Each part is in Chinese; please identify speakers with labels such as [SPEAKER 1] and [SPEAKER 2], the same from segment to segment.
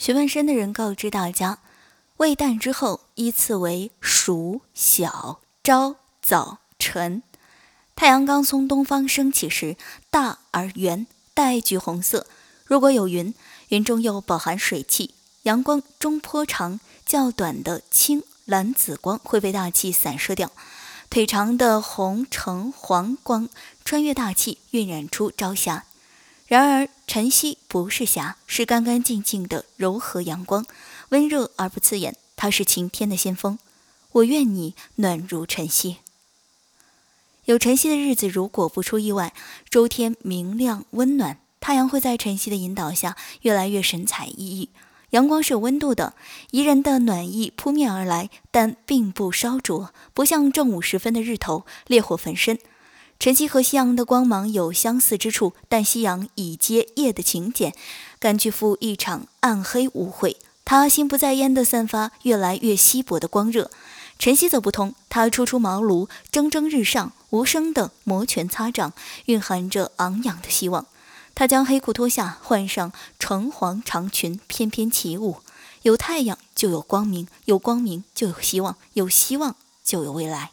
[SPEAKER 1] 学问深的人告知大家，未旦之后依次为暑、小、朝、早、晨。太阳刚从东方升起时，大而圆，带橘红色。如果有云，云中又饱含水汽，阳光中颇长，较短的青蓝紫光会被大气散射掉，腿长的红橙黄光穿越大气，晕染出朝霞。然而晨曦不是霞，是干干净净的柔和阳光，温热而不刺眼。它是晴天的先锋。我愿你暖如晨曦。有晨曦的日子，如果不出意外，周天明亮温暖，太阳会在晨曦的引导下越来越神采奕奕。阳光是有温度的，宜人的暖意扑面而来，但并不烧灼，不像正午时分的日头烈火焚身。晨曦和夕阳的光芒有相似之处，但夕阳已接夜的请柬，赶去赴一场暗黑舞会。它心不在焉地散发越来越稀薄的光热。晨曦则不同，它初出茅庐，蒸蒸日上，无声地摩拳擦掌，蕴含着昂扬的希望。他将黑裤脱下，换上橙黄长裙，翩翩起舞。有太阳就有光明，有光明就有希望，有希望就有未来。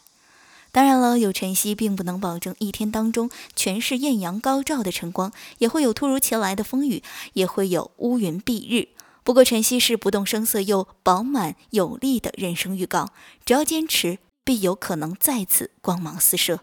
[SPEAKER 1] 当然了，有晨曦并不能保证一天当中全是艳阳高照的晨光，也会有突如其来的风雨，也会有乌云蔽日。不过晨曦是不动声色又饱满有力的人生预告，只要坚持，必有可能再次光芒四射。